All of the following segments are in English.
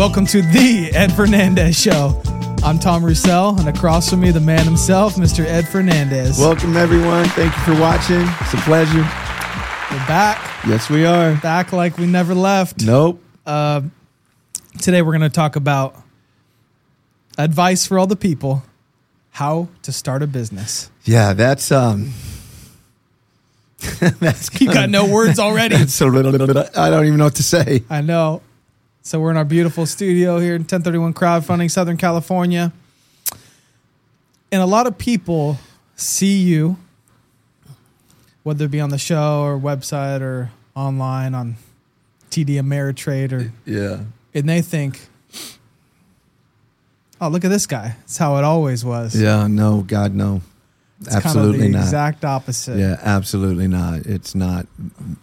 Welcome to the Ed Fernandez Show. I'm Tom Roussel, and across from me, the man himself, Mr. Ed Fernandez. Welcome, everyone. Thank you for watching. It's a pleasure. We're back, Yes, we are. back like we never left. Nope. Today, we're going to talk about advice for all the people how to start a business. Yeah, that's um. that's You got no words already. It's a little, I don't even know what to say. I know. So we're in our beautiful studio here in 1031 Crowdfunding, Southern California. And a lot of people see you, whether it be on the show or website or online on TD Ameritrade, or Yeah. and they think, "Oh, look at this guy! It's how it always was." Yeah. No. God, no. it's kind of the not. exact opposite. Yeah. Absolutely not. It's not.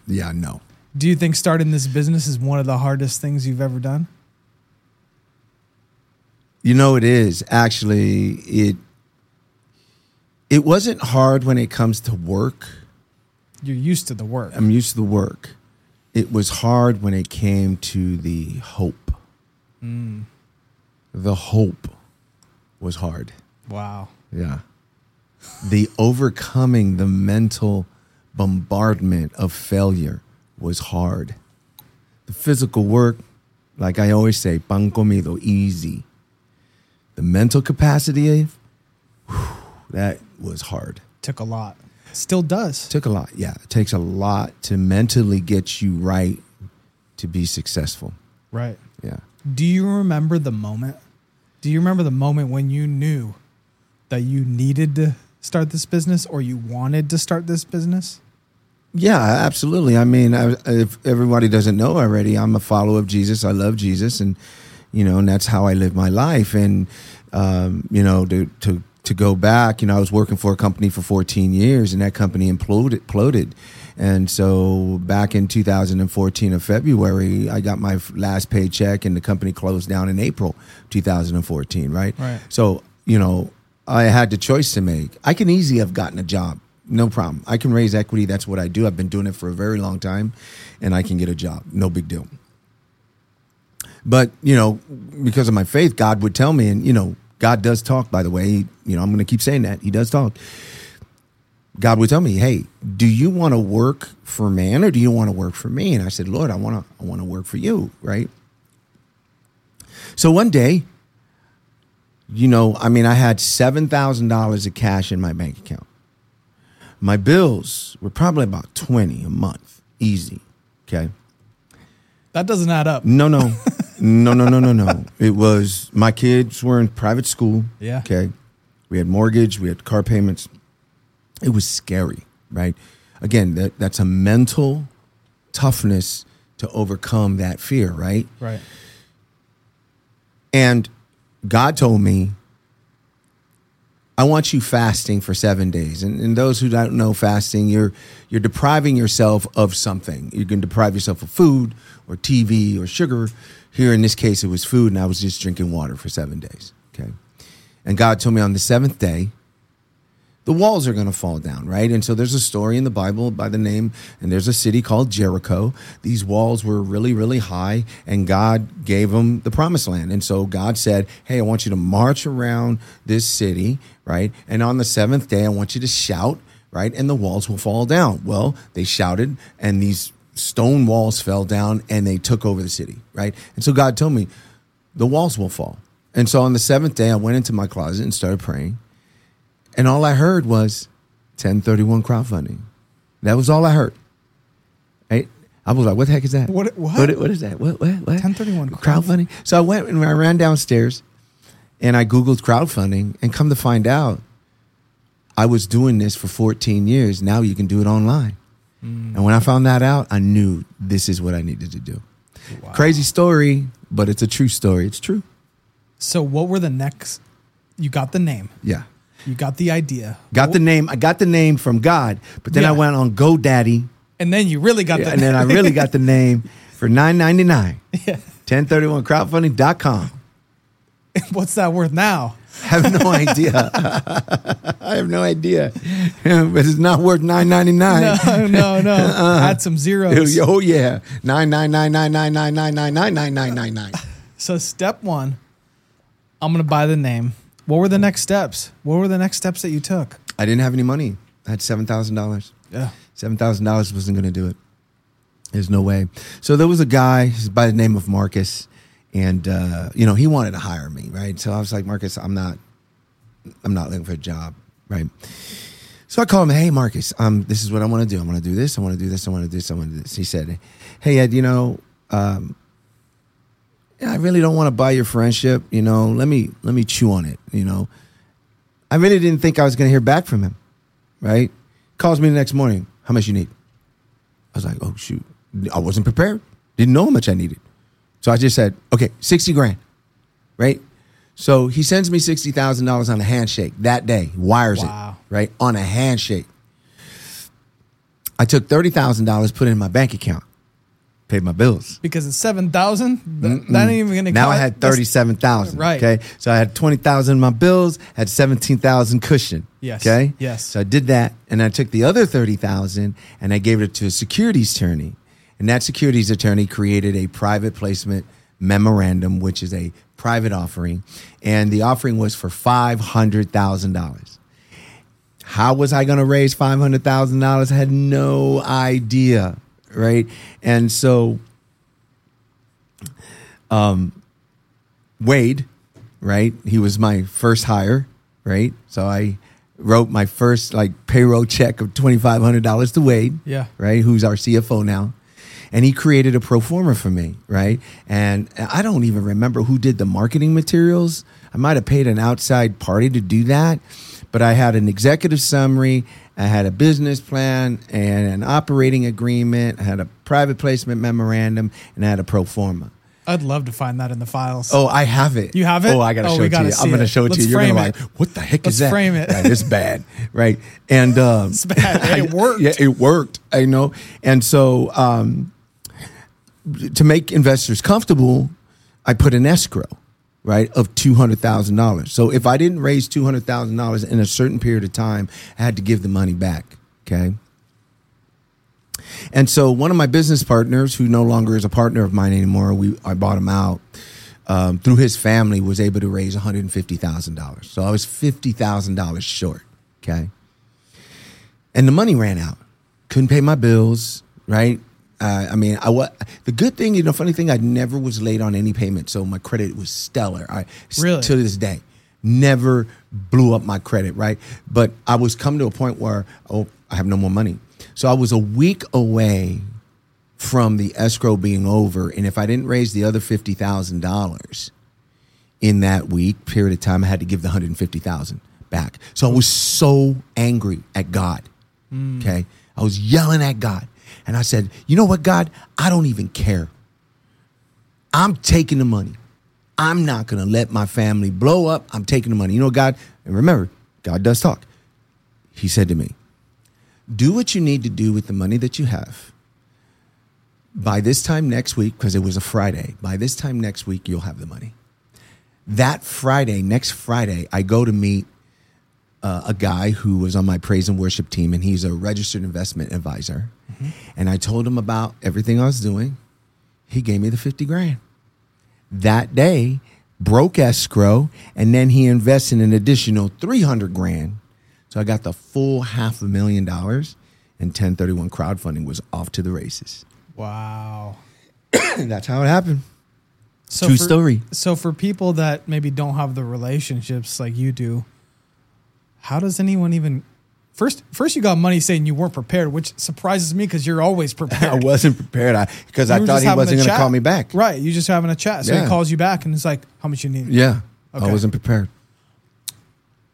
Yeah. No. Do you think starting this business is one of the hardest things you've ever done? You know it is actually it. It wasn't hard when it comes to work. You're used to the work. I'm used to the work. It was hard when it came to the hope. Mm. The hope was hard. Wow. Yeah. The overcoming the mental bombardment of failure was hard. The physical work, like I always say, pan comido, easy. The mental capacity, whew, that was hard. Took a lot. Still does. Took a lot. Yeah. It takes a lot to mentally get you right to be successful. Right. Yeah. Do you remember the moment? Do you remember the moment when you knew that you needed to start this business or you wanted to start this business? Yeah, absolutely. I mean, I, if everybody doesn't know already, I'm a follower of Jesus. I love Jesus, and you know, and that's how I live my life. And um, you know, to to to go back, you know, I was working for a company for 14 years, and that company imploded. imploded. And so, back in 2014 of February, I got my last paycheck, and the company closed down in April 2014. Right. Right. So, you know, I had the choice to make. I can easily have gotten a job. No problem. I can raise equity. That's what I do. I've been doing it for a very long time and I can get a job. No big deal. But, you know, because of my faith, God would tell me, and, you know, God does talk, by the way. You know, I'm going to keep saying that. He does talk. God would tell me, "Hey, do you want to work for man or do you want to work for me?" And I said, "Lord, I want to I want to work for you, right?" So one day, you know, I mean, I had $7,000 of cash in my bank account. My bills were probably about 20 a month, easy. Okay. That doesn't add up. No, no, no, no, no, no, no. It was my kids were in private school. Yeah. Okay. We had mortgage, we had car payments. It was scary, right? Again, that, that's a mental toughness to overcome that fear, right? Right. And God told me, I want you fasting for seven days. And, and those who don't know fasting, you're you're depriving yourself of something. You can deprive yourself of food or TV or sugar. Here in this case, it was food, and I was just drinking water for seven days. Okay. And God told me on the seventh day, the walls are going to fall down, right? And so there's a story in the Bible by the name, and there's a city called Jericho. These walls were really, really high, and God gave them the promised land. And so God said, Hey, I want you to march around this city, right? And on the seventh day, I want you to shout, right? And the walls will fall down. Well, they shouted, and these stone walls fell down, and they took over the city, right? And so God told me, The walls will fall. And so on the seventh day, I went into my closet and started praying. And all I heard was 1031 crowdfunding. That was all I heard. Right? I was like, what the heck is that? What- what? What, what is that? What, what, what? 1031 crowdfunding. So I went and I ran downstairs and I Googled crowdfunding and come to find out I was doing this for 14 years. Now you can do it online. Mm. And when I found that out, I knew this is what I needed to do. Crazy story, but it's a true story. It's true. So, what were the next? You got the name, Yeah. You got the idea, Got the name. I got the name from God, but then Yeah. I went on GoDaddy, and then you really got the and then I really got the name for nine ninety nine. Yeah. 1031crowdfunding.com. What's that worth now? I have no idea. I have no idea. but it's not worth nine ninety nine. No, no, no. Uh-uh. Add some zeros. Oh yeah, nine nine nine nine nine nine nine nine nine nine nine nine nine. So step one, I'm gonna buy the name. What were the next steps? What were the next steps that you took? I didn't have any money. I had seven thousand dollars. Yeah. Seven thousand dollars wasn't going to do it. There's no way. So there was a guy by the name of Marcus, and uh, you know he wanted to hire me, right? So I was like, Marcus, I'm not, I'm not looking for a job, right? So I called him, hey Marcus, um, this is what I want to do. I want to do this. I want to do this. I want to do this. I want to do this. He said, hey Ed, you know, um, yeah, I really don't want to buy your friendship. You know, let me let me chew on it. You know, I really didn't think I was going to hear back from him, right? Calls me the next morning. How much you need? I was like, oh shoot, I wasn't prepared. Didn't know how much I needed. So I just said, okay, sixty grand, right? So he sends me sixty thousand dollars on a handshake that day. Wires Wow. it right on a handshake. I took thirty thousand dollars, put it in my bank account, paid my bills. Because it's seven thousand. That ain't even gonna. Now count. I had That's- thirty-seven thousand. Right. Okay, so I had twenty thousand in my bills, had seventeen thousand cushion. Yes, Okay. yes. So I did that, and I took the other thirty thousand and I gave it to a securities attorney, and that securities attorney created a private placement memorandum, which is a private offering, and the offering was for five hundred thousand dollars. How was I going to raise five hundred thousand dollars? I had no idea, right? And so um, Wade, right? He was my first hire, right? So I wrote my first like payroll check of twenty five hundred dollars to Wade, Yeah. right? Who's our CFO now, and he created a pro forma for me, right? And I don't even remember who did the marketing materials. I might have paid an outside party to do that, but I had an executive summary. I had a business plan and an operating agreement. I had a private placement memorandum, and I had a pro forma. I'd love to find that in the files. Oh, I have it. You have it? Oh, I gotta Oh, show we it to you. I'm gonna show it Let's to you. You're gonna like, what the heck Let's is that? frame it. Right, it's bad, right? And um, It's bad. Hey, it worked. yeah, it worked. I know. And so, um, to make investors comfortable, I put an escrow, right, of two hundred thousand dollars. So if I didn't raise two hundred thousand dollars in a certain period of time, I had to give the money back. Okay. And so one of my business partners, who no longer is a partner of mine anymore, we I bought him out um, through his family, was able to raise one hundred and fifty thousand dollars. So I was fifty thousand dollars short. Okay, and the money ran out. Couldn't pay my bills. Right. Uh, I mean, I what the good thing, you know, funny thing, I never was late on any payment, so my credit was stellar. I Really? to this day never blew up my credit. Right, but I was coming to a point where oh, I have no more money. So I was a week away from the escrow being over, and if I didn't raise the other fifty thousand dollars in that week period of time, I had to give the hundred and fifty thousand back. So I was so angry at God. Okay, I was yelling at God, and I said, "You know what, God? I don't even care. I'm taking the money. I'm not going to let my family blow up. I'm taking the money. You know, God, and remember, God does talk. He said to me, Do what you need to do with the money that you have. By this time next week, because it was a Friday, by this time next week, you'll have the money. That Friday, next Friday, I go to meet uh, a guy who was on my praise and worship team, and he's a registered investment advisor. And I told him about everything I was doing. He gave me the 50 grand that day, broke escrow, and then he invested an additional 300 grand. So I got the full half a million dollars, and 1031 crowdfunding was off to the races. Wow. That's how it happened. So True for, story. So for people that maybe don't have the relationships like you do, how does anyone even first first you got money saying you weren't prepared, which surprises me because you're always prepared. I wasn't prepared because You I thought he wasn't going to call me back. Right. You just having a chat. So Yeah. he calls you back and it's like, how much you need? Yeah, Okay. I wasn't prepared.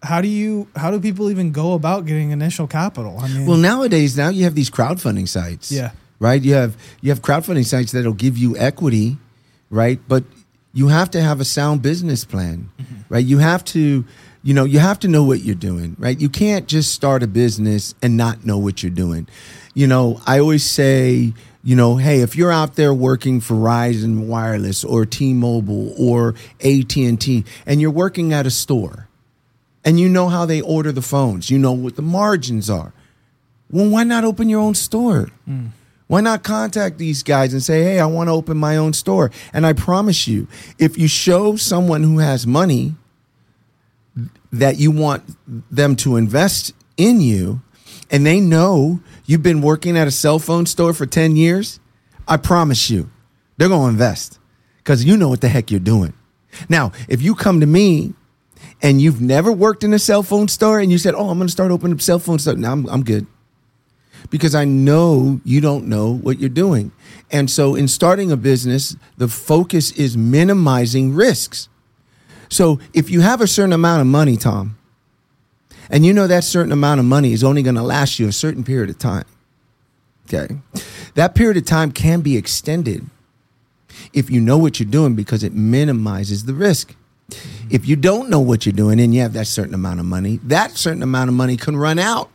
How do you how do people even go about getting initial capital? I mean Well, nowadays, now you have these crowdfunding sites. Yeah. Right. You have you have crowdfunding sites that'll give you equity, right? But you have to have a sound business plan, mm-hmm. right? You have to, you know, you have to know what you're doing, right? You can't just start a business and not know what you're doing. You know, I always say, you know, hey, if you're out there working for Verizon Wireless or T-Mobile or AT&T and you're working at a store and you know how they order the phones, you know what the margins are. Well, why not open your own store? Hmm. Why not contact these guys and say, hey, I want to open my own store? And I promise you, if you show someone who has money that you want them to invest in you and they know you've been working at a cell phone store for 10 years, I promise you, they're going to invest because you know what the heck you're doing. Now, if you come to me and you've never worked in a cell phone store and you said, oh, I'm going to start opening up cell phone store, now I'm, I'm good because I know you don't know what you're doing. And so in starting a business, the focus is minimizing risks. So if you have a certain amount of money, Tom, and you know that certain amount of money is only going to last you a certain period of time, okay, that period of time can be extended if you know what you're doing because it minimizes the risk. If you don't know what you're doing and you have that certain amount of money, that certain amount of money can run out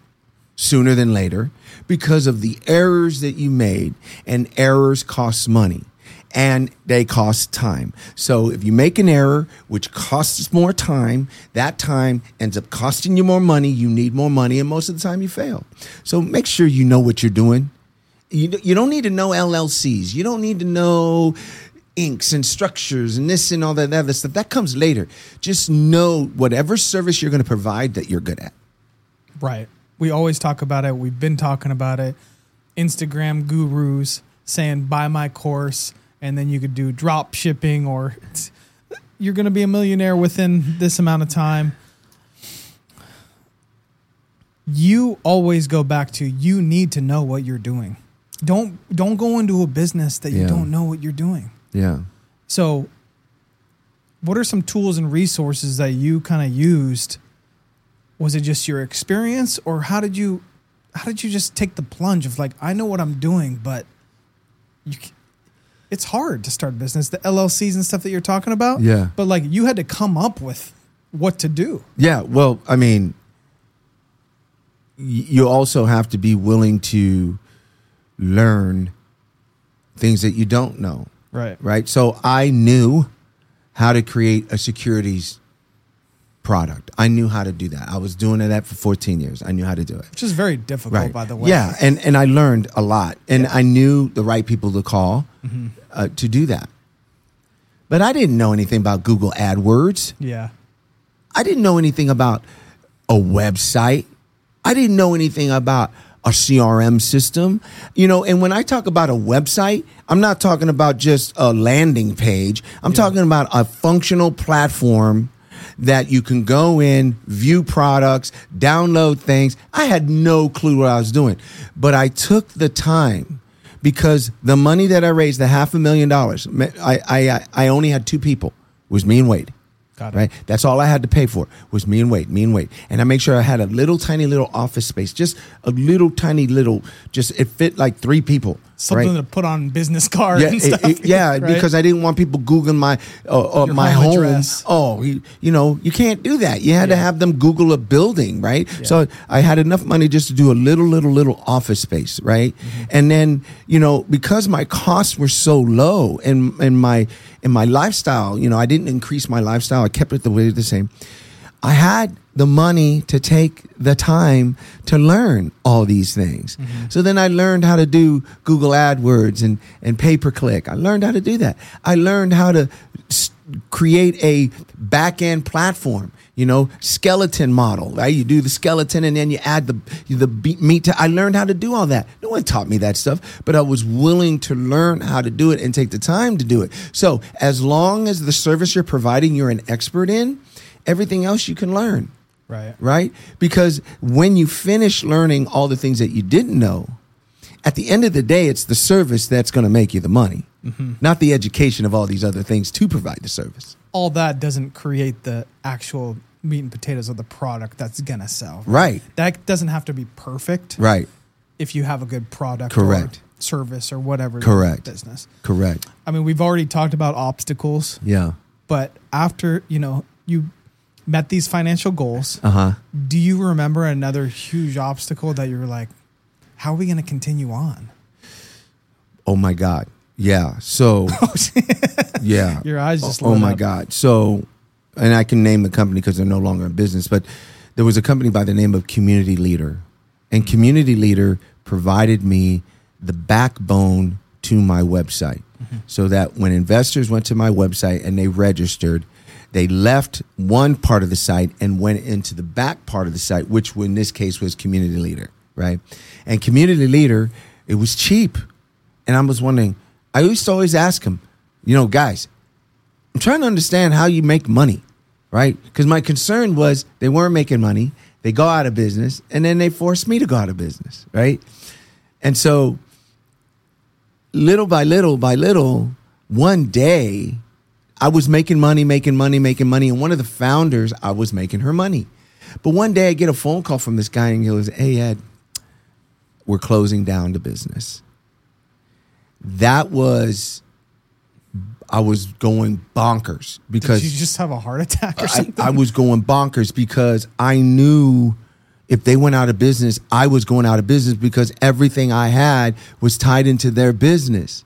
sooner than later because of the errors that you made and errors cost money and they cost time. So if you make an error which costs more time, that time ends up costing you more money, you need more money and most of the time you fail. So make sure you know what you're doing. You, you don't need to know LLCs. You don't need to know inks and structures and this and all that other stuff. That comes later. Just know whatever service you're going to provide that you're good at. Right. We always talk about it. We've been talking about it. Instagram gurus saying buy my course and then you could do drop shipping or you're going to be a millionaire within this amount of time. You always go back to you need to know what you're doing. Don't don't go into a business that you Yeah. don't know what you're doing. Yeah. So, what are some tools and resources that you kind of used? Was it just your experience, or how did you, how did you just take the plunge of like, I know what I'm doing, but you, it's hard to start a business. The LLCs and stuff that you're talking about, Yeah. But like, you had to come up with what to do. Yeah, well, I mean, you also have to be willing to learn things that you don't know, Right. right? So I knew how to create a securities product. I knew how to do that. I was doing that for 14 years. I knew how to do it. Which is very difficult, by the way. Yeah, and and I learned a lot, and Yeah. I knew the right people to call Mm-hmm. uh, to do that. But I didn't know anything about Google AdWords. Yeah. I didn't know anything about a website. I didn't know anything about a CRM system. You know, and when I talk about a website, I'm not talking about just a landing page. I'm talking about a functional platform that you can go in, view products, download things. I had no clue what I was doing, but I took the time because the money that I raised, the half a million dollars, I, I, I only had two people. It was me and Wade. Right? That's all I had to pay for was me and Wade, me and Wade, and I make sure I had a little tiny little office space, just a little tiny little, just it fit like three people. Something right? to put on business cards Yeah, and it- stuff. it- yeah, right? because I didn't want people googling my uh, uh, my home home. Oh, you, you know, you can't do that. You had to have them Google a building, right? So I had enough money just to do a little, little, little office space, right? Mm-hmm. And then you know, because my costs were so low, and and my and my lifestyle, you know, I didn't increase my lifestyle. I kept it the way the same. I had the money to take the time to learn all these things. Mm-hmm. So then I learned how to do Google AdWords and, and pay per click. I learned how to do that. I learned how to create a back end platform, you know, skeleton model, right? You do the skeleton and then you add the, the meat to, I learned how to do all that. No one taught me that stuff, but I was willing to learn how to do it and take the time to do it. So as long as the service you're providing, you're an expert in, everything else you can learn right. right? Because when you finish learning all the things that you didn't know, at the end of the day, it's the service that's going to make you the money, mm-hmm. not the education of all these other things to provide the service. All that doesn't create the actual meat and potatoes of the product that's gonna sell. Right, That doesn't have to be perfect right, if you have a good product Correct. or service or whatever Correct. business. correct. I mean, we've already talked about obstacles, Yeah. but after, you know, you met these financial goals, Uh huh. do you remember another huge obstacle that you were like, how are we going to continue on? Oh my God. Yeah. So, yeah. Your eyes just oh lit my up. god so and i can name the company because they're no longer in business but there was a company by the name of community leader and community leader provided me the backbone to my website mm-hmm. so that when investors went to my website and they registered, they left one part of the site and went into the back part of the site, which in this case was Community Leader, right? And Community Leader, it was cheap. And I was wondering, I used to always ask them, you know, guys, I'm trying to understand how you make money, right? Because my concern was they weren't making money, they go out of business, and then they forced me to go out of business, right? And so, little by little by little, one day, I was making money, making money, making money. And one of the founders, I was making her money. But one day I get a phone call from this guy and he goes, Hey, Ed, we're closing down the business. That was, I was going bonkers because Did you just have a heart attack or something? I was going bonkers because I knew if they went out of business, I was going out of business because everything I had was tied into their business.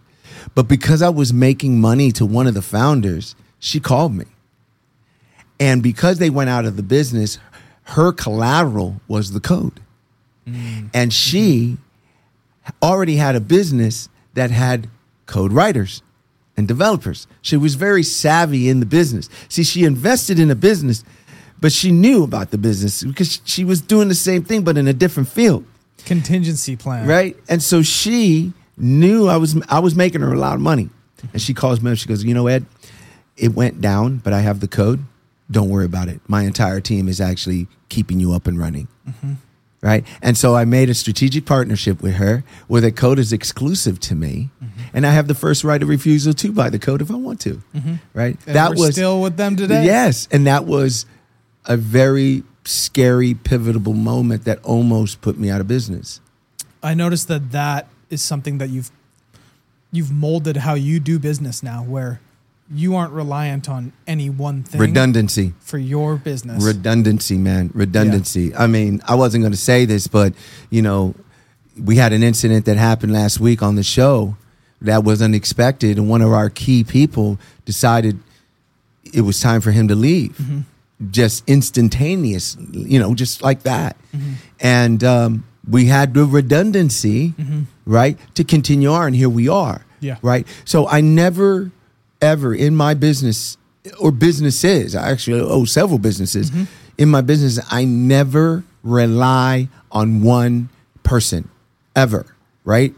But because I was making money to one of the founders, she called me. And because they went out of the business, her collateral was the code. Mm. And she already had a business that had code writers and developers. She was very savvy in the business. See, she invested in a business, but she knew about the business because she was doing the same thing, but in a different field, Contingency plan. right? And so she knew I was I was making her a lot of money, and she calls me up. She goes, "You know, Ed, it went down, but I have the code. Don't worry about it. My entire team is actually keeping you up and running." Mm-hmm. Right? And so I made a strategic partnership with her where the code is exclusive to me, mm-hmm. and I have the first right of refusal to buy the code if I want to, mm-hmm. right? And that was still with them today. yes, and that was a very scary, pivotal moment that almost put me out of business. I noticed that that is something that you've you've molded how you do business now, where you aren't reliant on any one thing Redundancy. for your business. redundancy man. Redundancy. I mean i wasn't going to say this but you know we had an incident that happened last week on the show that was unexpected and one of our key people decided it was time for him to leave. Mm-hmm. Just instantaneous you know just like that. Mm-hmm. And um, we had the redundancy mm-hmm. right to continue on. And here we are Yeah. right? So i never ever in my business or businesses i actually owe several businesses in my business i never rely on one person ever right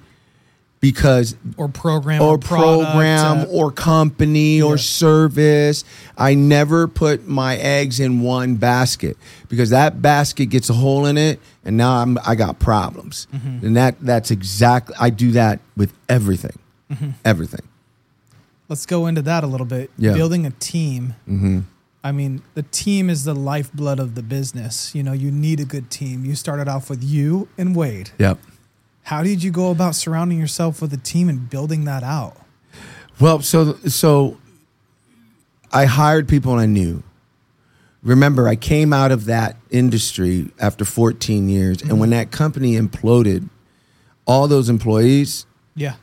because or program or product, program uh, or company or service. I never put my eggs in one basket because that basket gets a hole in it, and now I'm I got problems. Mm-hmm. And that that's exactly I do that with everything, Mm-hmm. everything. Let's go into that a little bit. Yeah. Building a team. hmm I mean, the team is the lifeblood of the business. You know, you need a good team. You started off with you and Wade. Yep. How did you go about surrounding yourself with a team and building that out? Well, so so I hired people I knew. Remember, I came out of that industry after 14 years, and when that company imploded, all those employees, Yeah.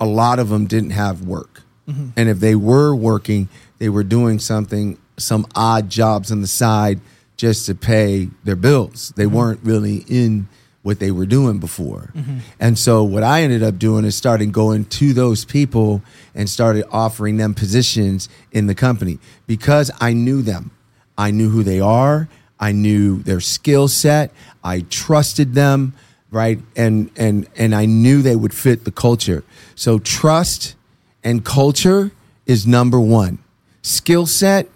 A lot of them didn't have work. Mm-hmm. And if they were working, they were doing something, some odd jobs on the side just to pay their bills. They mm-hmm. weren't really in what they were doing before. Mm-hmm. And so what I ended up doing is starting going to those people and started offering them positions in the company because I knew them. I knew who they are. I knew their skill set. I trusted them, right? And and and I knew they would fit the culture. So trust and culture is number 1. Skill set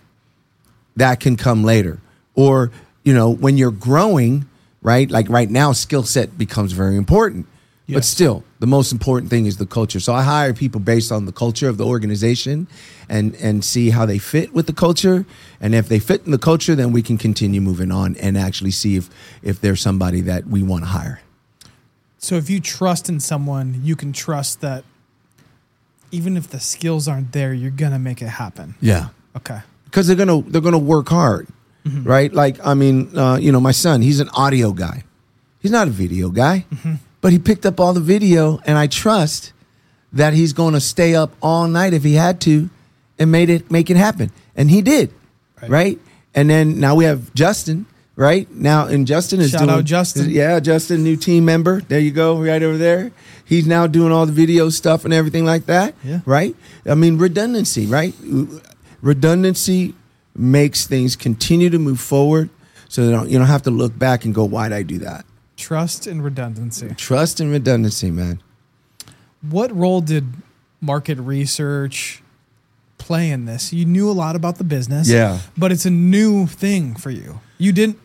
that can come later. Or, you know, when you're growing, right? Like right now skill set becomes very important. But still, the most important thing is the culture. So I hire people based on the culture of the organization and and see how they fit with the culture. And if they fit in the culture, then we can continue moving on and actually see if if there's somebody that we want to hire. So if you trust in someone, you can trust that even if the skills aren't there, you're gonna make it happen. Yeah. Okay. because they're gonna they're gonna work hard, right? Like I mean, uh, you know, my son, he's an audio guy. He's not a video guy, but he picked up all the video, and I trust that he's to stay up all night if he had to, and made it make it happen, and he did, Right. right? And then now we have Justin, right now, and Justin is Shout doing. out Justin. Yeah, Justin, new team member. There you go, right over there. He's now doing all the video stuff and everything like that. Yeah. Right. I mean, redundancy. Right. Redundancy makes things continue to move forward, so don't, you don't have to look back and go, why did I do that?" Trust and redundancy. Trust and redundancy, man. What role did market research play in this? You knew a lot about the business. Yeah. But it's a new thing for you. You didn't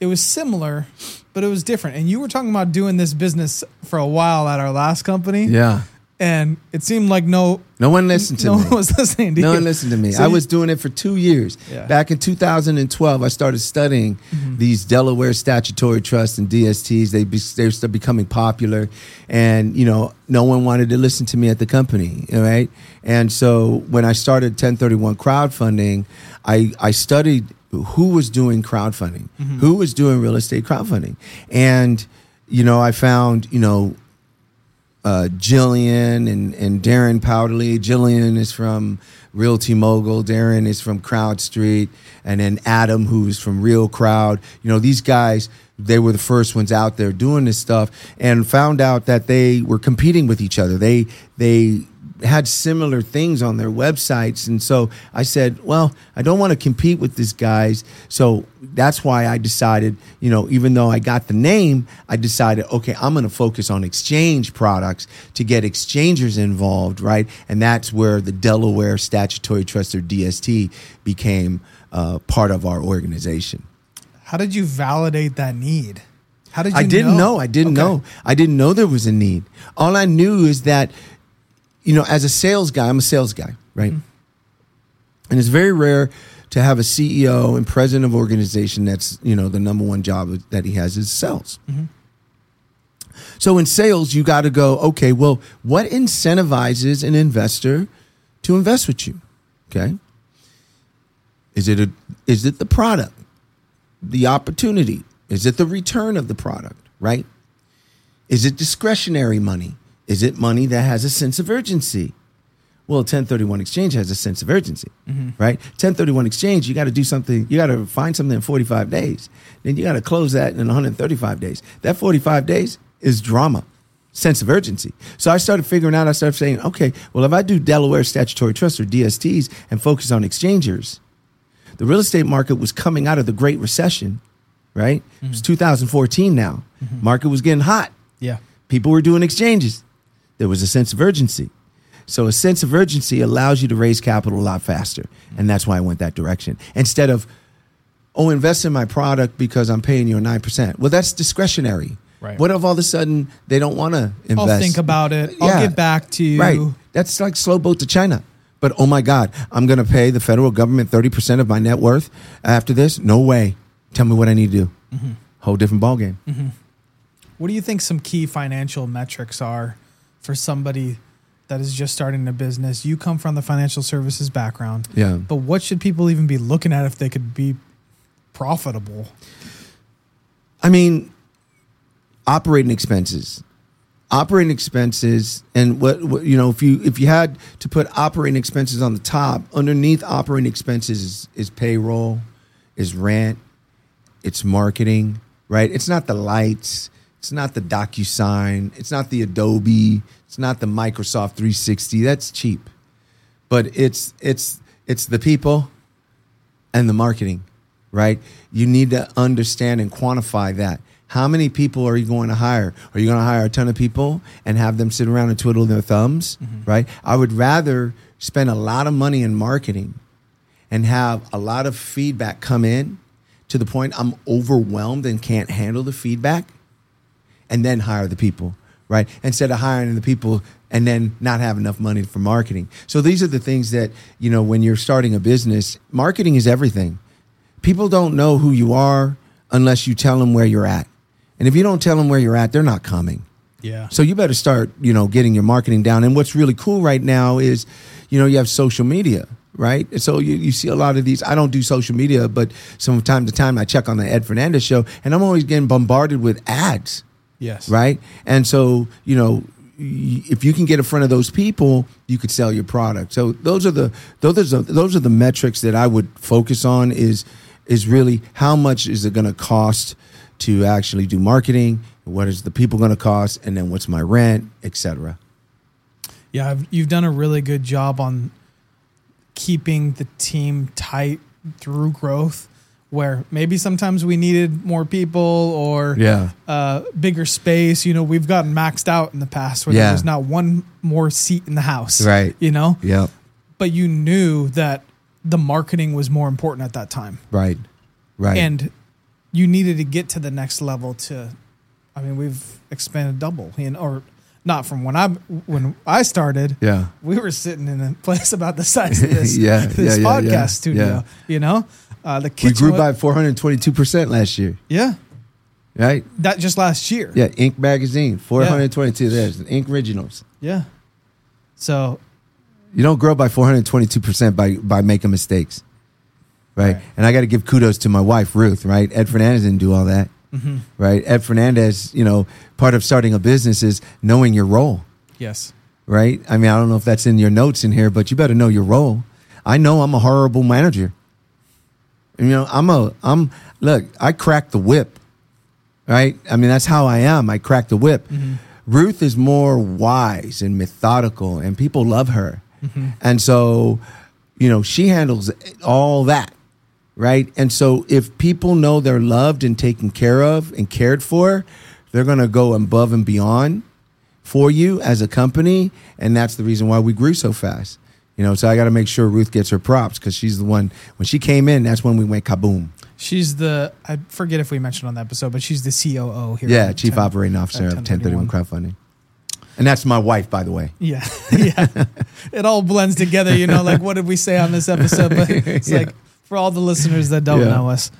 it was similar, but it was different. And you were talking about doing this business for a while at our last company. Yeah. And it seemed like no No one listened to no me. No one was listening to No you. one listened to me. So I you- was doing it for two years. Yeah. Back in 2012, I started studying mm-hmm. these Delaware statutory trusts and DSTs. They be, they started becoming popular, and you know, no one wanted to listen to me at the company. All right, and so when I started 1031 crowdfunding, I I studied who was doing crowdfunding, who was doing real estate crowdfunding, and you know, I found you know uh, Jillian and, and Darren Powderly. Jillian is from RealtyMogul. Darren is from CrowdStreet. And then Adam, who's from RealCrowd. You know, these guys, they were the first ones out there doing this stuff and found out that they were competing with each other. They, they, had similar things on their websites and so i said well i don't want to compete with these guys so that's why i decided you know even though i got the name i decided okay i'm going to focus on exchange products to get exchangers involved right and that's where the delaware statutory trust or dst became uh, part of our organization How did you validate that need? How did you I didn't know. know? I didn't Okay. know. I didn't know there was a need. All I knew is that, you know, as a sales guy, I'm a sales guy, right? Mm-hmm. And it's very rare to have a CEO and president of organization that's, you know, the number one job that he has is sales. Mm-hmm. So in sales, you got to go, okay, well, what incentivizes an investor to invest with you? Okay. Is it a is it the product? The opportunity? Is it the return of the product, right? Is it discretionary money? Is it money that has a sense of urgency? Well, 1031 exchange has a sense of urgency, mm-hmm. right? 1031 exchange, you got to do something, you got to find something in 45 days. Then you got to close that in 135 days. That 45 days is drama, sense of urgency. So I started figuring out, I started saying, okay, well, if I do Delaware Statutory Trust or DSTs and focus on exchangers, the real estate market was coming out of the Great Recession, right? It was mm-hmm. 2014 now. Mm-hmm. Market was getting hot. Yeah. People were doing exchanges. There was a sense of urgency. So a sense of urgency allows you to raise capital a lot faster. And that's why I went that direction. Instead of, oh, invest in my product because I'm paying you a 9%. Well, that's discretionary. Right. What if all of a sudden they don't want to invest? I'll think about it. I'll Yeah. get back to you. Right. That's like slow boat to China. But oh my God, I'm going to pay the federal government 30% of my net worth after this? No way. Tell me what I need to do. Mm-hmm. Whole different ballgame. What do you think some key financial metrics are for somebody that is just starting a business? You come from the financial services background, Yeah. but what should people even be looking at if they could be profitable? I mean, operating expenses. Operating expenses, and what, what you know, if you if you had to put operating expenses on the top, underneath operating expenses is, is payroll, is rent, it's marketing, right? It's not the lights, it's not the DocuSign, it's not the Adobe, it's not the Microsoft 360. That's cheap, but it's it's it's the people and the marketing, right? You need to understand and quantify that. How many people are you going to hire? Are you going to hire a ton of people and have them sit around and twiddle their thumbs, mm-hmm. right? I would rather spend a lot of money in marketing and have a lot of feedback come in to the point I'm overwhelmed and can't handle the feedback and then hire the people, right? Instead of hiring the people and then not have enough money for marketing. So these are the things that, you know, when you're starting a business, marketing is everything. People don't know who you are unless you tell them where you're at. And if you don't tell them where you're at, they're not coming. Yeah. So you better start, you know, getting your marketing down. And what's really cool right now is, you know, you have social media, right? And so you, you see a lot of these. I don't do social media, but some time to time I check on the Ed Fernandez show, and I'm always getting bombarded with ads, Yes. right? And so, you know, if you can get in front of those people, you could sell your product. So those are the those are the, those are the metrics that I would focus on. Is is really how much is it going to cost to actually do marketing? What is the people going to cost? And then what's my rent, etc. Yeah, I've, you've done a really good job on keeping the team tight through growth. Where maybe sometimes we needed more people or Yeah. uh, bigger space. You know, we've gotten maxed out in the past where Yeah. there was not one more seat in the house. Right. You know, Yep. but you knew that the marketing was more important at that time. Right. Right. and you needed to get to the next level to i mean we've expanded double know or not from when i when i started yeah. we were sitting in a place about the size of this Yeah, this yeah, yeah, podcast yeah, studio yeah. you know uh the We grew by 422% last year, yeah right? that just last year Yeah, Inc. magazine, 422. There's Ink originals. yeah so You don't grow by 422% by, by making mistakes. Right? Right. And I got to give kudos to my wife, Ruth, right? Ed Fernandez didn't do all that, mhm. right? Ed Fernandez, you know, part of starting a business is knowing your role, yes right? I mean, I don't know if that's in your notes in here, but you better know your role. I know I'm a horrible manager. You know, I'm a, I'm, look, I crack the whip, right? I mean, that's how I am. I crack the whip. Mm-hmm. Ruth is more wise and methodical, and people love her. Mm-hmm. And so, you know, she handles all that, right? And so, if people know they're loved and taken care of and cared for, they're going to go above and beyond for you as a company. And that's the reason why we grew so fast. You know, so I got to make sure Ruth gets her props because she's the one. When she came in, that's when we went kaboom. she's the i forget if we mentioned on the episode but she's the coo here Yeah, Chief 10 Operating Officer of 1031 1031. Crowdfunding. And that's my wife, by the way. Yeah, yeah. it all blends together, you know. Like, what did we say on this episode? But it's Yeah. like for all the listeners that don't Yeah. know us,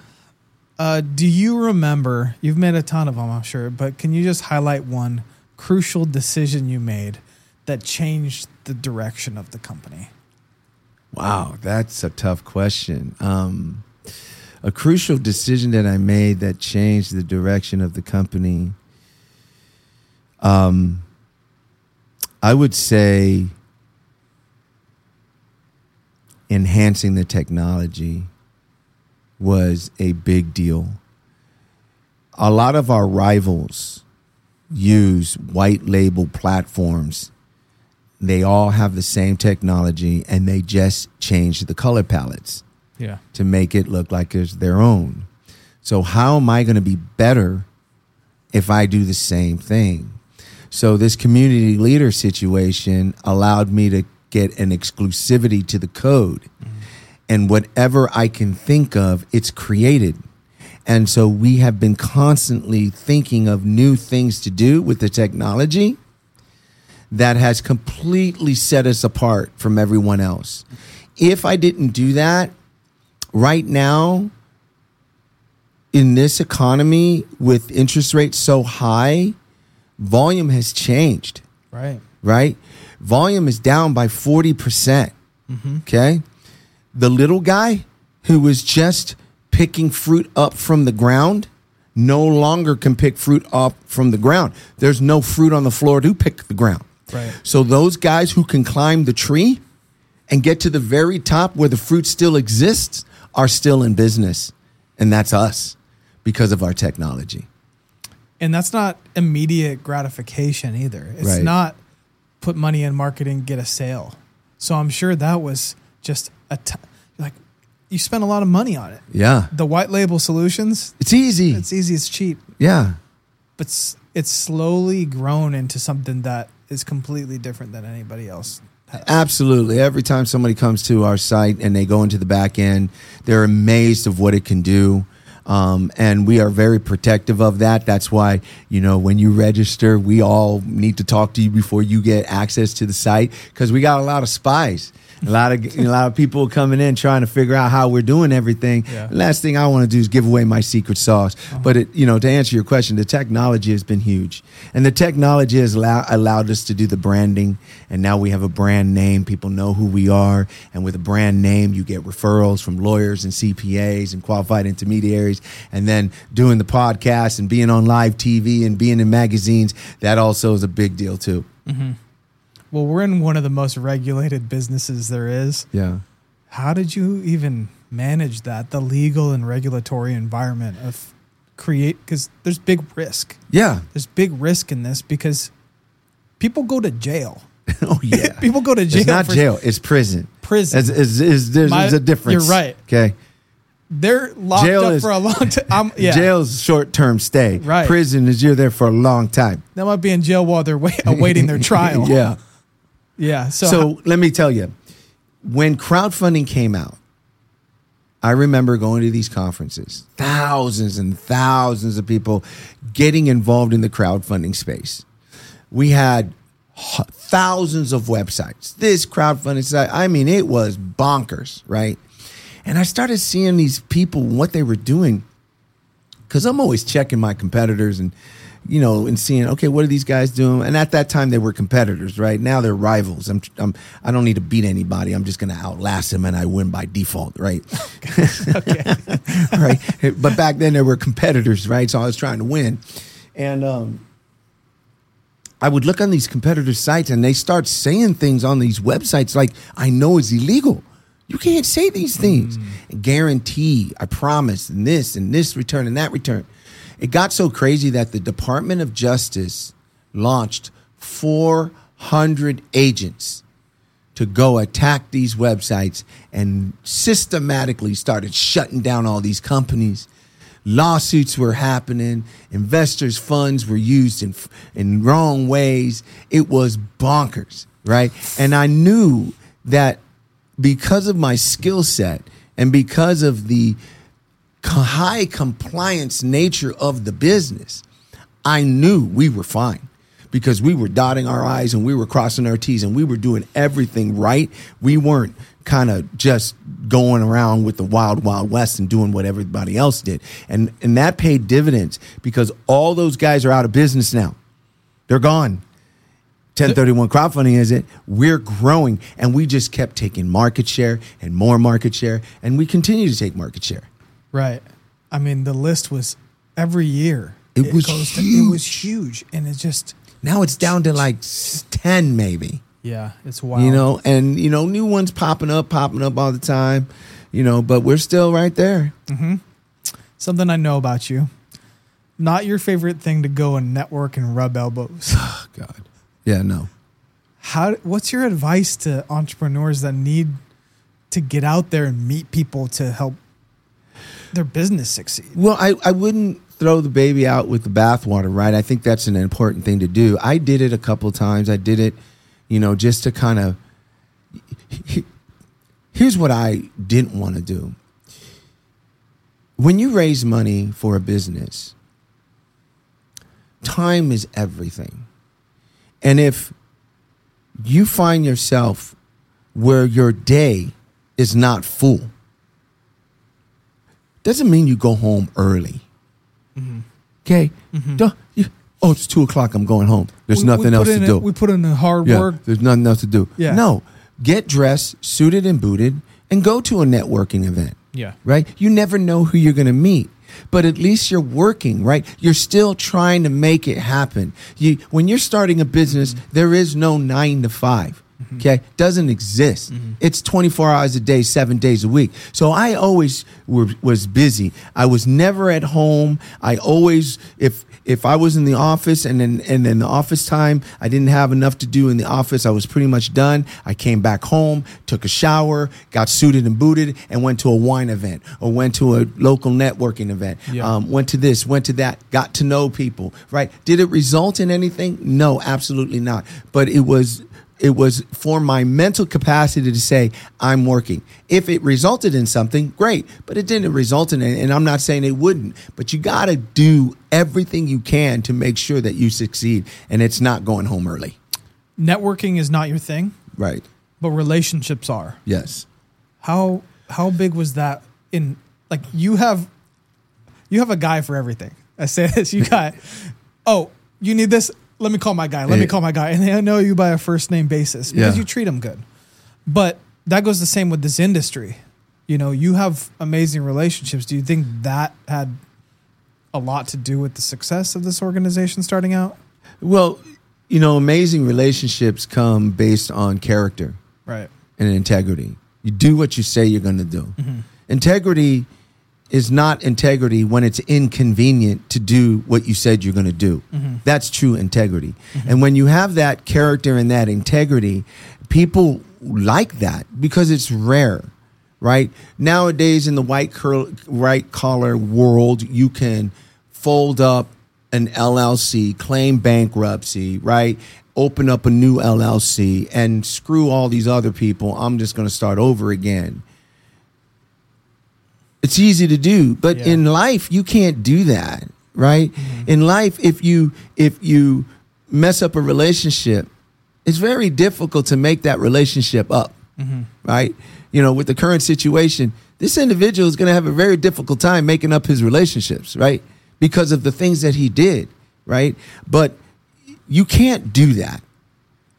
uh, do you remember? You've made a ton of them, I'm sure, but can you just highlight one crucial decision you made that changed the direction of the company? Wow, that's a tough question. Um, a crucial decision that I made that changed the direction of the company. Um, I would say enhancing the technology was a big deal. A lot of our rivals use white label platforms they all have the same technology and they just change the color palettes Yeah, to make it look like it's their own. So how am I going to be better if I do the same thing? So this community leader situation allowed me to get an exclusivity to the code. Mm-hmm. And whatever I can think of, it's created. And so we have been constantly thinking of new things to do with the technology that has completely set us apart from everyone else. If I didn't do that, right now, in this economy with interest rates so high, volume has changed, right. right? Volume is down by 40%. Mm-hmm. Okay. The little guy who was just picking fruit up from the ground no longer can pick fruit up from the ground. There's no fruit on the floor to pick the ground. Right. So those guys who can climb the tree and get to the very top where the fruit still exists are still in business. And that's us because of our technology. And that's not immediate gratification either. It's Right. not put money in marketing, get a sale. So I'm sure that was just a t- like you spent a lot of money on it. Yeah. The white label solutions, It's easy. it's easy, it's cheap, yeah. but s- it's slowly grown into something that is completely different than anybody else. Absolutely. Every time somebody comes to our site and they go into the back end, they're amazed of what it can do. Um, and we are very protective of that. That's why, you know, when you register, we all need to talk to you before you get access to the site because we got a lot of spies. A lot of a lot of people coming in trying to figure out how we're doing everything. Yeah. Last thing I want to do is give away my secret sauce. Uh-huh. But it, you know, to answer your question, the technology has been huge, and the technology has allow, allowed us to do the branding. And now we have a brand name; people know who we are. And with a brand name, you get referrals from lawyers and CPAs and qualified intermediaries. And then doing the podcast and being on live TV and being in magazines, that also is a big deal too. Mm-hmm. Well, we're in one of the most regulated businesses there is. Yeah. How did you even manage that? The legal and regulatory environment of create because there's big risk. Yeah. There's big risk in this because people go to jail. oh yeah. people go to jail. it's not jail. It's prison. Prison. It's, it's, it's- there's, My- there's a difference. you're right. Okay. They're locked Jail up is- for a long time. Yeah. Jail's short term stay. Right. Prison is you're there for a long time. They might be in jail while they're wait, awaiting their trial. yeah. Yeah. So, So, let me tell you, when crowdfunding came out, I remember going to these conferences, thousands and thousands of people getting involved in the crowdfunding space. We had thousands of websites. This crowdfunding site, I mean, it was bonkers, right? And I started seeing these people, what they were doing, because I'm always checking my competitors and you know and seeing okay what are these guys doing? And at that time they were competitors right? Now they're rivals. I'm, I'm i don't need to beat anybody. I'm just going to outlast them and i win by default right? Okay, right? But back then they were competitors right? So i was trying to win. And um I would look on these competitors' sites and they start saying things on these websites like, I know it's illegal. You can't say these things. Guarantee, I promise, and this and this return and that return. It got so crazy that the Department of Justice launched 400 agents to go attack these websites and systematically started shutting down all these companies. Lawsuits were happening. Investors' funds were used in in wrong ways. It was bonkers, right? And I knew that because of my skill set and because of the high compliance nature of the business, I knew we were fine because we were dotting our I's and we were crossing our T's and we were doing everything right. We weren't kind of just going around with the wild, wild west and doing what everybody else did. And, and that paid dividends because all those guys are out of business now. They're gone. 1031 crowdfunding is it. We're growing and we just kept taking market share and more market share and we continue to take market share. Right. I mean, the list was every year. It was goes to- it was huge, and it just Now it's down to like 10 maybe. yeah, it's wild. You know, and you know, new ones popping up, popping up all the time. You know, but we're still right there. Mm-hmm. something I know about you. Not your favorite thing to go and network and rub elbows. Oh God. Yeah, no. How? What's your advice to entrepreneurs that need to get out there and meet people to help their business succeed? Well, I, I wouldn't throw the baby out with the bathwater, right? I think that's an important thing to do. I did it a couple times. I did it, you know, just to kind of. Here's what I didn't want to do. When you raise money for a business, time is everything. And if you find yourself where your day is not full, doesn't mean you go home early. Mm-hmm. Okay? Mm-hmm. Duh, you- oh, it's two o'clock. I'm going home. There's We- nothing we else put to in a- do. we put in the hard yeah, work. there's nothing else to do. Yeah. No, get dressed, suited and booted, and go to a networking event Yeah. right? You never know who you're going to meet. But at least you're working, right? You're still trying to make it happen. You, when you're starting a business, mm-hmm. there is no nine to 5 Okay, doesn't exist. It's 24 hours a day, seven days a week. So I always were, was busy. I was never at home. I always, if if I was in the office and then and then the office time, I didn't have enough to do in the office. I was pretty much done. I came back home, took a shower, got suited and booted, and went to a wine event or went to a local networking event. Yeah. Um, went to this, went to that, got to know people. Right? Did it result in anything? No, absolutely not. But it was it was for my mental capacity to say I'm working. If it resulted in something, great, but it didn't result in it, and I'm not saying it wouldn't. But you got to do everything you can to make sure that you succeed, and it's not going home early. Networking is not your thing, Right? but relationships are. Yes. How how big was that in like you have you have a guy for everything. I say this, you got oh, you need this, let me call my guy. Let me call my guy. And they know you by a first name basis because Yeah. you treat them good. But that goes the same with this industry. You know, you have amazing relationships. Do you think that had a lot to do with the success of this organization starting out? Well, you know, amazing relationships come based on character Right. and integrity. You do what you say you're going to do. Mm-hmm. Integrity is not integrity when it's inconvenient to do what you said you're going to do. Mm-hmm. That's true integrity. Mm-hmm. And when you have that character and that integrity, people like that because it's rare, right? Nowadays in the white curl, white collar world, you can fold up an LLC, claim bankruptcy, right? Open up a new LLC and screw all these other people. I'm just going to start over again. It's easy to do, but Yeah. in life you can't do that, right? Mm-hmm. In life if you if you mess up a relationship, it's very difficult to make that relationship up, mm-hmm. right? You know, with the current situation, this individual is going to have a very difficult time making up his relationships, right? Because of the things that he did, right? But you can't do that.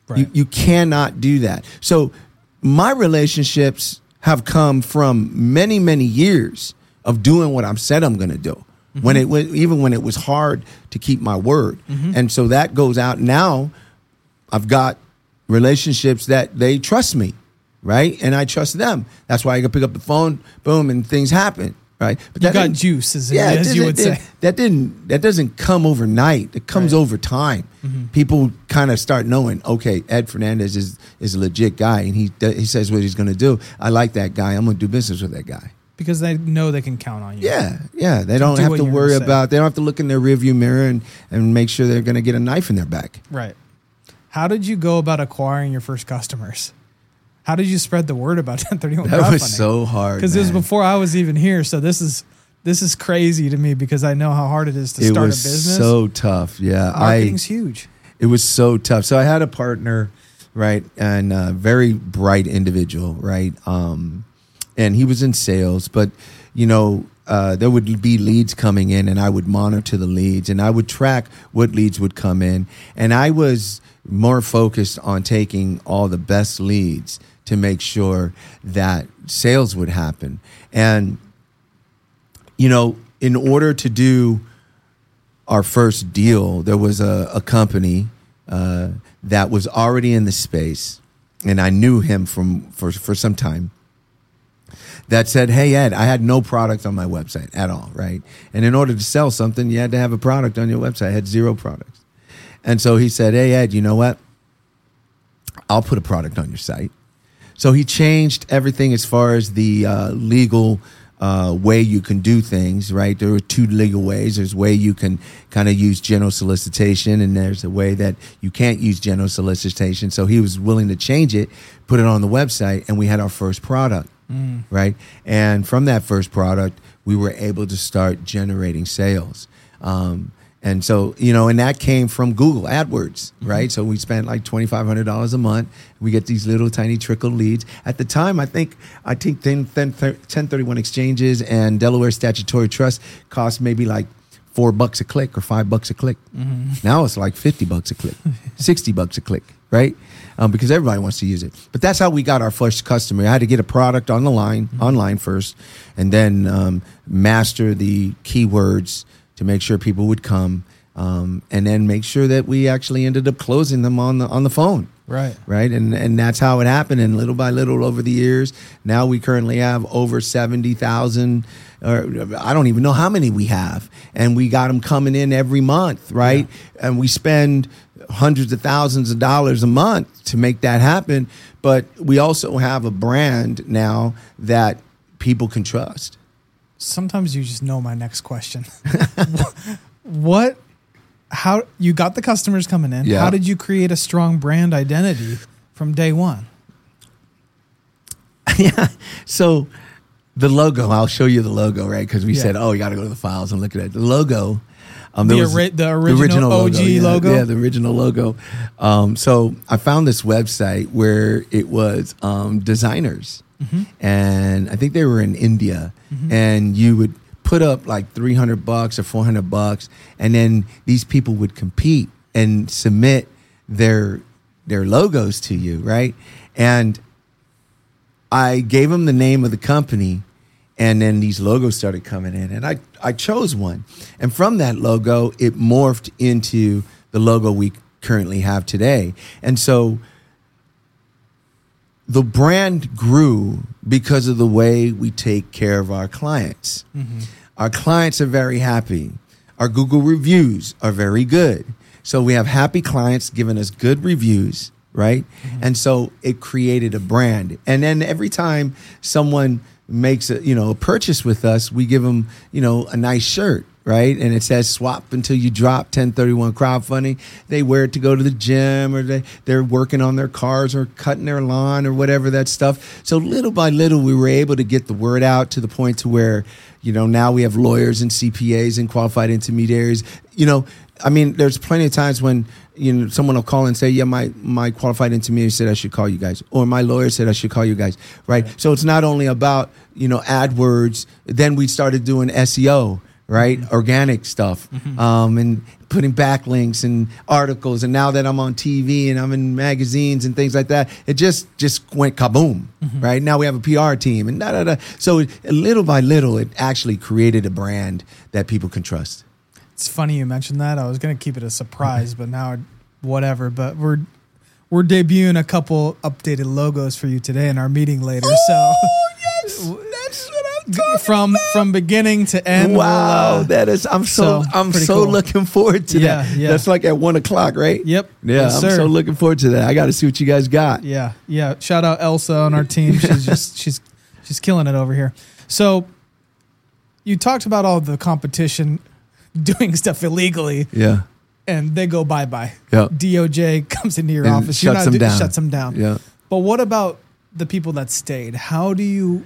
Right. You, you cannot do that. So my relationships have come from many, many years of doing what I said I'm going to do. When it mm-hmm. was even when it was hard to keep my word, mm-hmm. and so that goes out now. I've got relationships that they trust me, right, and I trust them. That's why I can pick up the phone, boom, and things happen, right. But You got juice, as, yeah, as you would that- say. That didn't that doesn't come overnight. It comes Right. over time. Mm-hmm. People kind of start knowing, okay, Ed Fernandez is is a legit guy, and he he says what he's going to do. I like that guy. I'm going to do business with that guy. Because they know they can count on you. Yeah, yeah. They don't do have to worry about. They don't have to look in their rearview mirror and and make sure they're going to get a knife in their back. Right. How did you go about acquiring your first customers? How did you spread the word about 1031 That was so hard Because it was before I was even here. So this is this is crazy to me because I know how hard it is to It start a business. so tough. Yeah, I Marketing's huge. it was so tough. So I had a partner, right, and a very bright individual, right, um, and he was in sales, but you know. Uh, there would be leads coming in, and I would monitor the leads, and I would track what leads would come in, and I was more focused on taking all the best leads to make sure that sales would happen. And you know, in order to do our first deal, there was a, a company uh, that was already in the space, and I knew him from for for some time. That said, "Hey Ed, I had no product on my website at all, right? And in order to sell something, you had to have a product on your website. I had zero products, and so he said, "Hey Ed, you know what? I'll put a product on your site." So he changed everything as far as the uh, legal uh, way you can do things, right? There are two legal ways. There's a way you can kind of use general solicitation, and there's a way that you can't use general solicitation. So he was willing to change it, put it on the website, and we had our first product, right? And from that first product, we were able to start generating sales. Um, and so, you know, and that came from Google AdWords, right? So we spent like twenty five hundred dollars a month. We get these little tiny trickle leads. At the time, I think I think 10, 10, 1031 exchanges and Delaware statutory trust cost maybe like four bucks a click or five bucks a click. Now it's like fifty bucks a click, sixty bucks a click, right? Um, because everybody wants to use it. But that's how we got our first customer. I had to get a product on the line, online first, and then um, master the keywords to make sure people would come, um, and then make sure that we actually ended up closing them on the on the phone. Right. Right, and and that's how it happened. And little by little, over the years, now we currently have over seventy thousand, or I don't even know how many we have, and we got them coming in every month, right? And we spend hundreds of thousands of dollars a month to make that happen. But we also have a brand now that people can trust. Sometimes you just know my next question. what how you got the customers coming in? Yeah. How did you create a strong brand identity from day one? Yeah. So the logo, I'll show you the logo, right? Because we Yeah. said, oh, you got to go to the files and look at it. The logo. Um, The there was- ori- the original OG yeah, logo? Yeah, the original logo. Um, so I found this website where it was um, designers. Mm-hmm. And I think they were in India. And you would put up like 300 bucks or 400 bucks. And then these people would compete and submit their their logos to you, right? And I gave them the name of the company, and then these logos started coming in, and I I chose one, and from that logo, it morphed into the logo we currently have today, and so the brand grew because of the way we take care of our clients. Mm-hmm. Our clients are very happy. Our Google reviews are very good. So we have happy clients giving us good reviews, right? Mm-hmm. And so it created a brand. And then every time someone makes a, you know, a purchase with us, we give them, you know, a nice shirt, right? And it says swap until you drop 1031 crowdfunding. They wear it to go to the gym or they, they're working on their cars or cutting their lawn or whatever that stuff. So little by little, we were able to get the word out to the point to where, you know, now we have lawyers and CPAs and qualified intermediaries. You know, I mean, there's plenty of times when you know someone will call and say, "Yeah, my my qualified intermediary said I should call you guys," or "My lawyer said I should call you guys." Right. So it's not only about you know AdWords. Then we started doing SEO, right? Mm-hmm. Organic stuff, mm-hmm. um, and putting backlinks and articles. And now that I'm on TV and I'm in magazines and things like that, it just just went kaboom. Mm-hmm. Right now we have a PR team and da da da. So little by little, it actually created a brand that people can trust. It's funny you mentioned that. I was gonna keep it a surprise, but now whatever. But we're we're debuting a couple updated logos for you today in our meeting later. so I'm from from beginning to end. we'll, Wow, uh, that is. I'm so, so, I'm so cool. looking forward to Yeah, that. yeah. That's like at one o'clock, right? Yep. Yeah, Yes, I'm sir. so looking forward to that. I got to see what you guys got. Yeah, yeah. Shout out Elsa on our team. She's just she's she's killing it over here. So you talked about all the competition doing stuff illegally, Yeah, and they go bye bye. yeah, DOJ comes into your And office. shuts them do- down. Shuts them down. yeah. But what about the people that stayed? How do you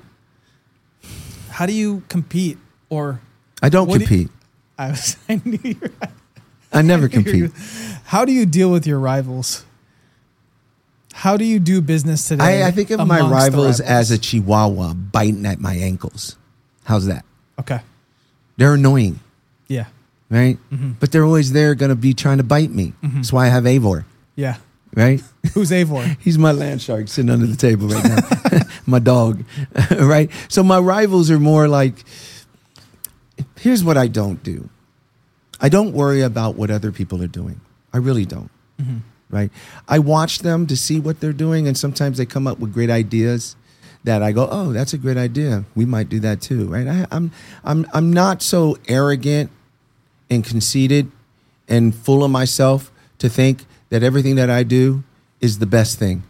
how do you compete? Or I don't What do you- compete. I was I knew you were, I never compete. How do you deal with your rivals? How do you do business today? I, I think of my rivals as a chihuahua biting at my ankles. How's that? okay. They're annoying, Yeah. right? Mhm. But they're always there, going to be trying to bite me. Mhm. That's why I have Avor, Yeah. right? Who's Avor? He's my land shark sitting under the table right now. my dog, right? So my rivals are more like here's what I don't do I don't worry about what other people are doing. I really don't, Mhm. right? I watch them to see what they're doing, and sometimes they come up with great ideas that I go, oh, that's a great idea. We might do that too, right? I, I'm, I'm, I'm not so arrogant and conceited and full of myself to think that everything that I do is the best thing.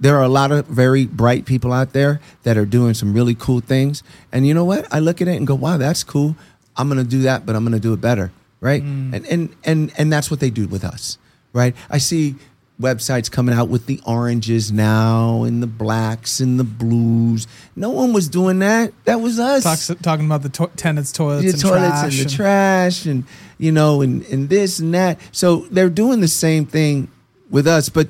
There are a lot of very bright people out there that are doing some really cool things. And you know what? I look at it and go, wow, that's cool. I'm going to do that, but I'm going to do it better. Right. Mm. And, and, and, and that's what they do with us. Right. I see websites coming out with the oranges now and the blacks and the blues. No one was doing that. That was us Talks, talking about the to- tenants' toilets the and toilets trash. and the and- trash and you know and, and this and that so they're doing the same thing with us but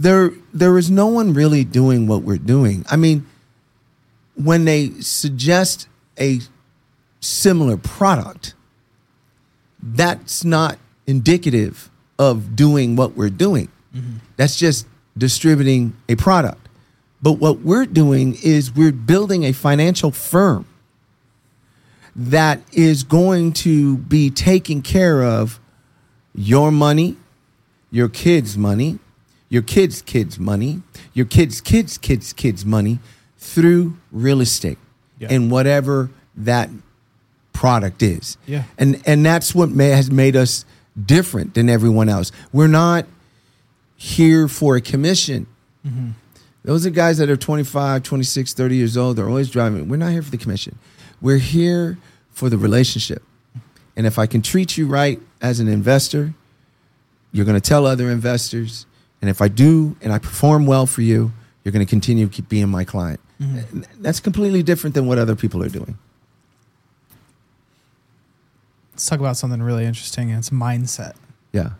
there there is no one really doing what we're doing. I mean when they suggest a similar product that's not indicative of doing what we're doing. Mm-hmm. That's just distributing a product. But what we're doing is we're building a financial firm that is going to be taking care of your money, your kids' money, your kids' kids' money, your kids' kids' kids' kids' money through real estate Yeah. and whatever that product is. Yeah. And and that's what may, has made us different than everyone else. We're not here for a commission. Mm-hmm. Those are guys that are 25, 26, 30 years old. They're always driving. We're not here for the commission. We're here for the relationship. And if I can treat you right as an investor, you're going to tell other investors. And if I do and I perform well for you, you're going to continue to keep being my client. Mm-hmm. And That's completely different than what other people are doing. Let's talk about something really interesting. And it's mindset. Yeah.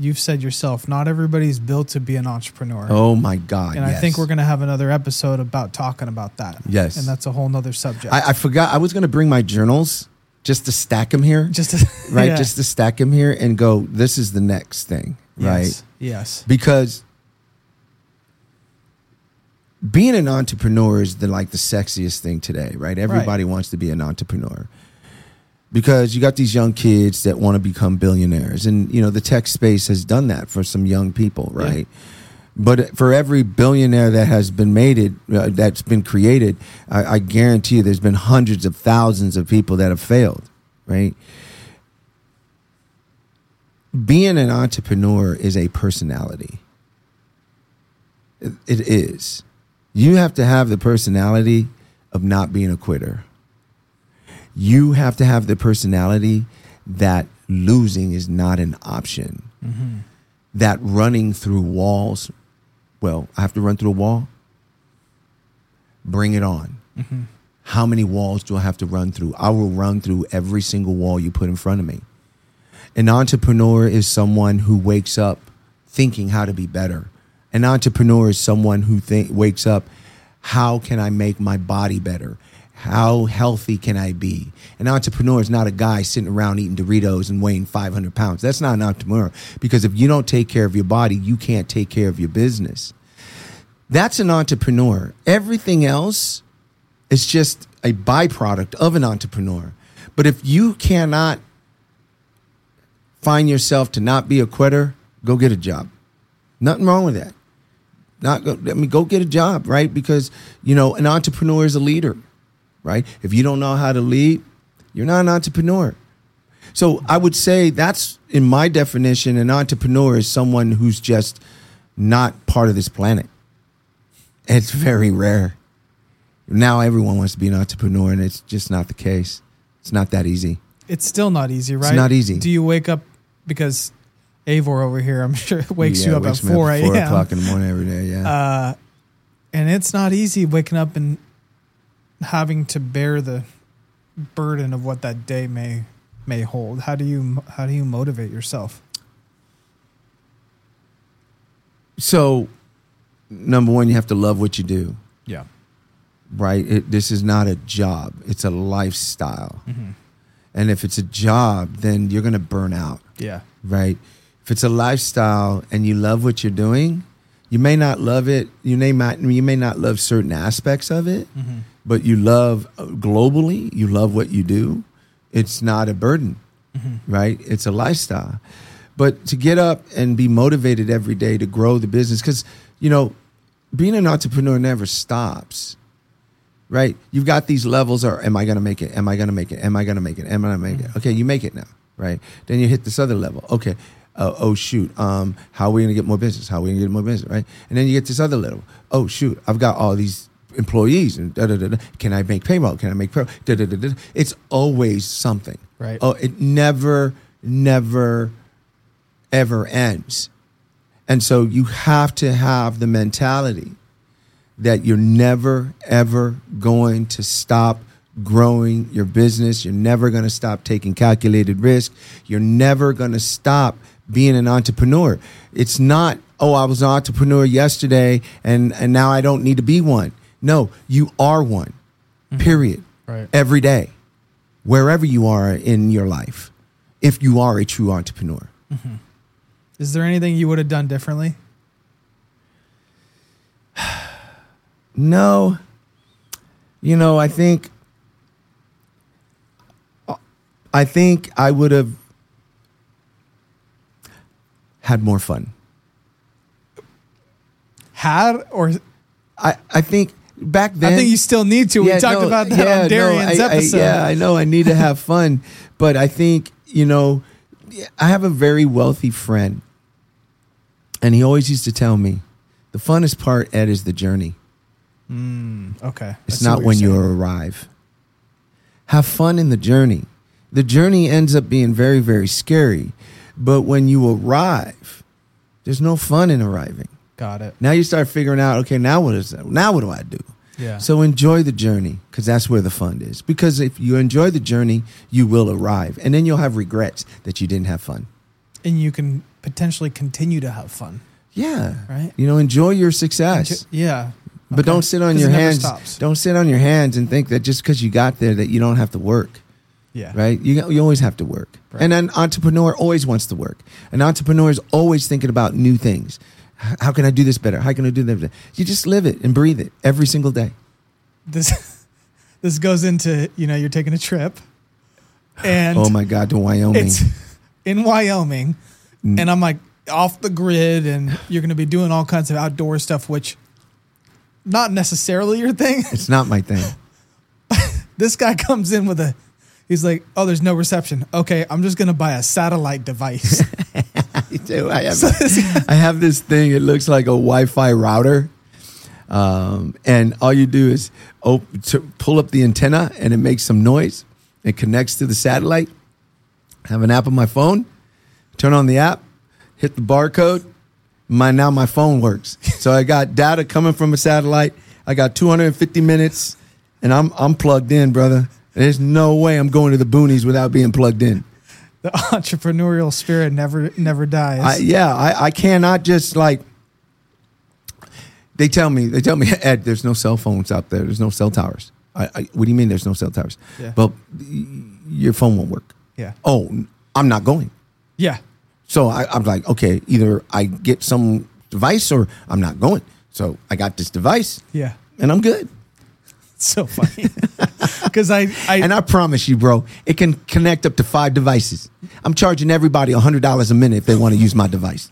You've said yourself, not everybody's built to be an entrepreneur. Oh my God. and I think we're going to have another episode about talking about that. Yes. And that's a whole nother subject. I, I forgot. I was going to bring my journals just to stack them here. just to, right? yeah. Just to stack them here and go, this is the next thing, right? yes. Yes. Because being an entrepreneur is the like the sexiest thing today, right? Everybody wants to be an entrepreneur. Because you got these young kids that want to become billionaires and you know the tech space has done that for some young people, Yeah. right? But for every billionaire that has been made it, uh, that's been created, I, I guarantee you, there's been hundreds of thousands of people that have failed. Right? Being an entrepreneur is a personality. It, it is. You have to have the personality of not being a quitter. You have to have the personality that losing is not an option. Mm-hmm. That running through walls, well, I have to run through a wall. Bring it on. Mm-hmm. How many walls do I have to run through? I will run through every single wall you put in front of me. An entrepreneur is someone who wakes up thinking how to be better. An entrepreneur is someone who think, wakes up, how can I make my body better? How healthy can I be? An entrepreneur is not a guy sitting around eating Doritos and weighing 500 pounds. That's not an entrepreneur because if you don't take care of your body, you can't take care of your business. That's an entrepreneur. Everything else is just a byproduct of an entrepreneur. But if you cannot find yourself to not be a quitter, go get a job. Nothing wrong with that. Not go, I mean, go get a job, right? Because you know, an entrepreneur is a leader, right? If you don't know how to lead, you're not an entrepreneur. So I would say that's in my definition, an entrepreneur is someone who's just not part of this planet. It's very rare. Now everyone wants to be an entrepreneur, and it's just not the case. It's not that easy. It's still not easy, right? not easy. Do you wake up because Avor over here, I'm sure, wakes Yeah, you up wakes at me 4 Four o'clock in the morning every day. Yeah. Uh, and it's not easy waking up and having to bear the burden of what that day may may hold. How do you how do you motivate yourself? so, number one, you have to love what you do. Yeah. right? It, this is not a job; it's a lifestyle. And if it's a job, then you're going to burn out, Yeah. right? If it's a lifestyle and you love what you're doing, you may not love it. You may not. You may not love certain aspects of it, but you love uh, globally. You love what you do. It's not a burden, right? It's a lifestyle. But to get up and be motivated every day to grow the business, because you know, being an entrepreneur never stops right? You've got these levels or am I going to make it? Am I going to make it? Am I going to make it? Am I going to make it? Okay, you make it now, right? Then you hit this other level. Okay. Uh, oh shoot. Um, how are we going to get more business? How are we going to get more business, right? And then you get this other level. Oh shoot, I've got all these employees and da da da. da. Can I make payroll? Can I make payroll? Da da da da. It's always something. Right. Oh, it never, never, ever ends. And so you have to have the mentality that you're never ever going to stop growing your business. You're never going to stop taking calculated risk. You're never going to stop being an entrepreneur. It's not, oh, I was an entrepreneur yesterday and, and now I don't need to be one. No, you are one, mm-hmm. period. Right. Every day, wherever you are in your life, if you are a true entrepreneur. Mm-hmm. Is there anything you would have done differently? No. You know, I think I think I would have had more fun. Had or I, I think back then I think you still need to. we talked no, about that yeah, on Darian's I- I- episode. yeah, I know I need to have fun, but I think, you know, I have a very wealthy friend and he always used to tell me, the funnest part, Ed, is the journey. Mm, okay. It's not when you're you arrive. Have fun in the journey. The journey ends up being very, very scary. But when you arrive, there's no fun in arriving. Got it. Now you start figuring out, okay, now what is that? Now what do I do? Yeah. So enjoy the journey because that's where the fun is. Because if you enjoy the journey, you will arrive. And then you'll have regrets that you didn't have fun. and you can potentially continue to have fun. Yeah. Right. You know, enjoy your success. Yeah. But Okay. don't sit on your hands. Don't sit on your hands and think that just because you got there that you don't have to work. Yeah. right? You you always have to work, Right. and an entrepreneur always wants to work. An entrepreneur is always thinking about new things. How can I do this better? How can I do that? better? You just live it and breathe it every single day. This this goes into you know you're taking a trip, and oh my God, to Wyoming. it's in Wyoming, Mm. and I'm like, off the grid and you're going to be doing all kinds of outdoor stuff, which not necessarily your thing. It's not my thing. This guy comes in with a, he's like, oh, there's no reception. Okay, I'm just going to buy a satellite device. I do. I have, I have this thing. It looks like a Wi-Fi router, um, and all you do is op- to pull up the antenna, and it makes some noise. It connects to the satellite. I have an app on my phone. Turn on the app, hit the barcode. My now my phone works. So I got data coming from a satellite. I got 250 minutes, and I'm I'm plugged in, brother. There's no way I'm going to the boonies without being plugged in. the entrepreneurial spirit never never dies. I, yeah, I, I cannot just like. They tell me, they tell me, Ed, there's no cell phones out there. There's no cell towers. I, I, what do you mean there's no cell towers? Yeah. But your phone won't work. yeah. Oh, I'm not going. Yeah. So I, I'm like, okay, either I get some device or I'm not going. So I got this device Yeah. and I'm good. It's so funny. Because I, I, And I promise you, bro, it can connect up to five devices. I'm charging everybody $100 a minute if they want to use my device.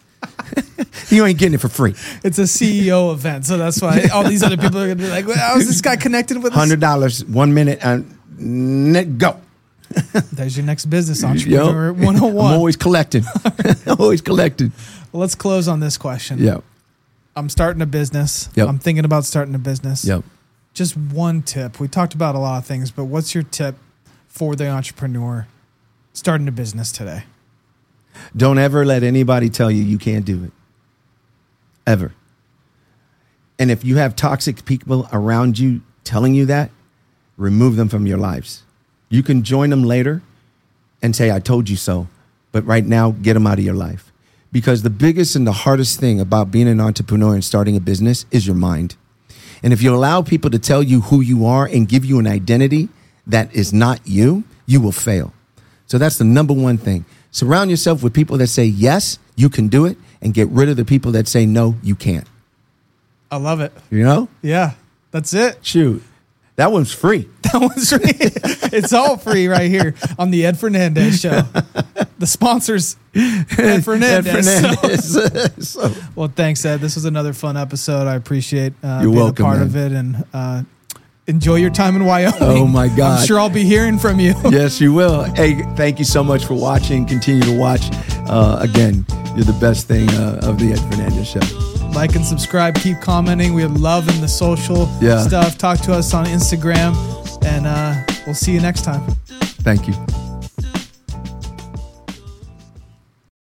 you ain't getting it for free. it's a CEO event. So that's why all these other people are going to be like, well, how is this guy connected with us? Hundred dollars, one minute, and net go. There's your next business entrepreneur 101. I'm always collecting. always collecting. Well, let's close on this question. Yep. I'm starting a business. Yep. I'm thinking about starting a business. Yep. Just one tip. We talked about a lot of things, but what's your tip for the entrepreneur starting a business today? Don't ever let anybody tell you you can't do it. Ever. And if you have toxic people around you telling you that, remove them from your lives. You can join them later and say, I told you so. But right now, get them out of your life. Because the biggest and the hardest thing about being an entrepreneur and starting a business is your mind. And if you allow people to tell you who you are and give you an identity that is not you, you will fail. So that's the number one thing. Surround yourself with people that say, yes, you can do it, and get rid of the people that say, no, you can't. I love it. You know? Yeah, that's it. Shoot. That one's free. That one's free. it's all free right here on the Ed Fernandez show. The sponsors, Ed Fernandez. Ed Fernandez. So- well, thanks, Ed. This was another fun episode. I appreciate uh, You're being welcome, a part man. of it and uh, enjoy your time in Wyoming. Oh, my God. I'm sure I'll be hearing from you. yes, you will. Hey, thank you so much for watching. Continue to watch. Uh, again, you're the best thing uh, of the Ed Fernandez show. Like and subscribe. Keep commenting. We're loving the social Yeah. stuff. Talk to us on Instagram, and uh, we'll see you next time. Thank you.